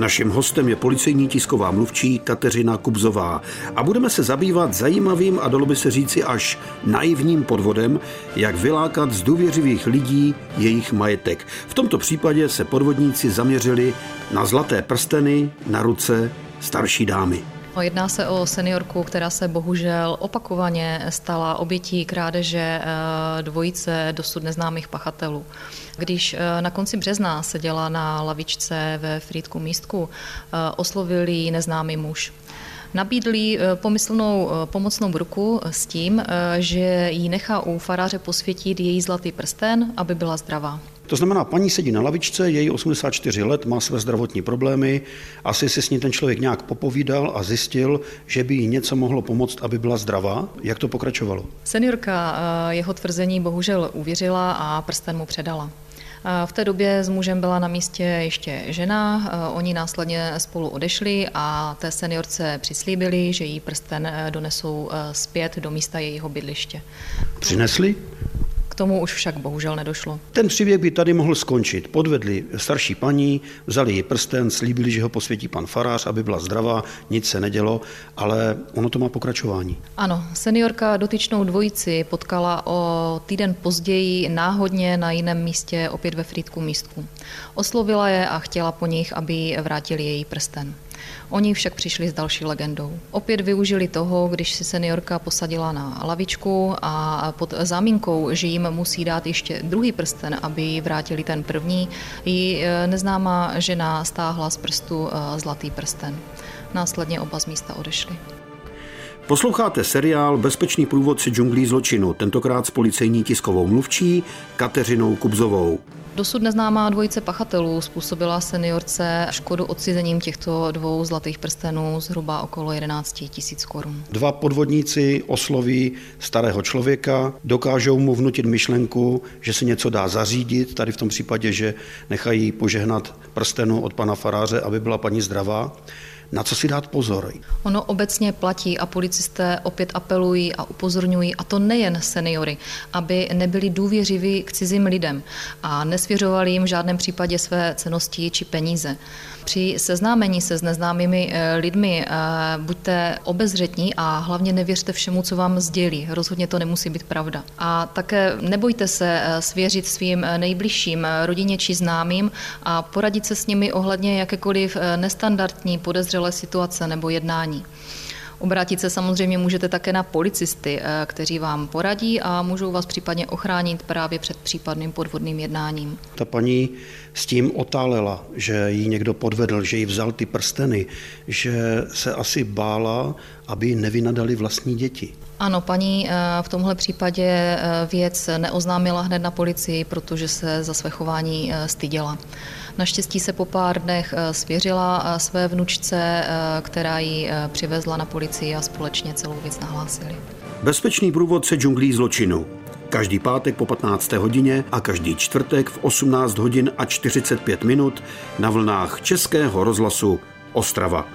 Naším hostem je policejní tisková mluvčí Kateřina Kubzová a budeme se zabývat zajímavým a dalo by se říci až naivním podvodem, jak vylákat z důvěřivých lidí jejich majetek. V tomto případě se podvodníci zaměřili na zlaté prsteny na ruce starší dámy. No, jedná se o seniorku, která se bohužel opakovaně stala obětí krádeže eh, dvojice dosud neznámých pachatelů. Když eh, na konci března seděla na lavičce ve Frýdku místku, eh, oslovil ji neznámý muž. Nabídli pomyslnou pomocnou ruku s tím, že jí nechá u faráře posvětit její zlatý prsten, aby byla zdravá. To znamená, paní sedí na lavičce, její 84 let, má své zdravotní problémy, asi si s ní ten člověk nějak popovídal a zjistil, že by jí něco mohlo pomoct, aby byla zdravá. Jak to pokračovalo? Seniorka eh, jeho tvrzení bohužel uvěřila a prsten mu předala. Eh, v té době s mužem byla na místě ještě žena, eh, oni následně spolu odešli a té seniorce přislíbili, že jí prsten donesou zpět do místa jejího bydliště. Přinesli? Tomu už však bohužel nedošlo. Ten příběh by tady mohl skončit. Podvedli starší paní, vzali ji prsten, slíbili, že ho posvětí pan farář, aby byla zdravá, nic se nedělo, ale ono to má pokračování. Ano, seniorka dotyčnou dvojici potkala o týden později náhodně na jiném místě, opět ve Frýdku místku. Oslovila je a chtěla po nich, aby vrátili její prsten. Oni však přišli s další legendou. Opět využili toho, když si seniorka posadila na lavičku a pod zámínkou, že jim musí dát ještě druhý prsten, aby vrátili ten první, ji e, neznámá žena stáhla z prstu e, zlatý prsten. Následně oba z místa odešli. Posloucháte seriál Bezpečný průvodce džunglí zločinu, tentokrát s policejní tiskovou mluvčí Kateřinou Kubzovou. Dosud neznámá dvojice pachatelů. Způsobila seniorce škodu odcizením těchto dvou zlatých prstenů zhruba okolo 11 tisíc korun. Dva podvodníci osloví starého člověka, dokážou mu vnutit myšlenku, že se něco dá zařídit, tady v tom případě, že nechají požehnat prstenu od pana faráře, aby byla paní zdravá na co si dát pozor? Ono obecně platí a policisté opět apelují a upozorňují, a to nejen seniory, aby nebyli důvěřiví k cizím lidem a nesvěřovali jim v žádném případě své cenosti či peníze. Při seznámení se s neznámými eh, lidmi eh, buďte obezřetní a hlavně nevěřte všemu, co vám sdělí. Rozhodně to nemusí být pravda. A také nebojte se eh, svěřit svým nejbližším, rodině či známým a poradit se s nimi ohledně jakékoliv nestandardní podezřelé situace nebo jednání. Obrátit se samozřejmě můžete také na policisty, eh, kteří vám poradí a můžou vás případně ochránit právě před případným podvodným jednáním. Ta paní s tím otálela, že jí někdo podvedl, že jí vzal ty prsteny, že se asi bála, aby nevynadali vlastní děti. Ano, paní eh, v tomhle případě eh, věc neoznámila hned na policii, protože se za své chování styděla. Naštěstí se po pár dnech eh, svěřila eh, své vnučce, eh, která ji přivezla na policii a společně celou věc nahlásili. Bezpečný průvodce džunglí zločinu. Každý pátek po 15. hodině a každý čtvrtek v 18 hodin a 45 minut na vlnách Českého rozhlasu Ostrava.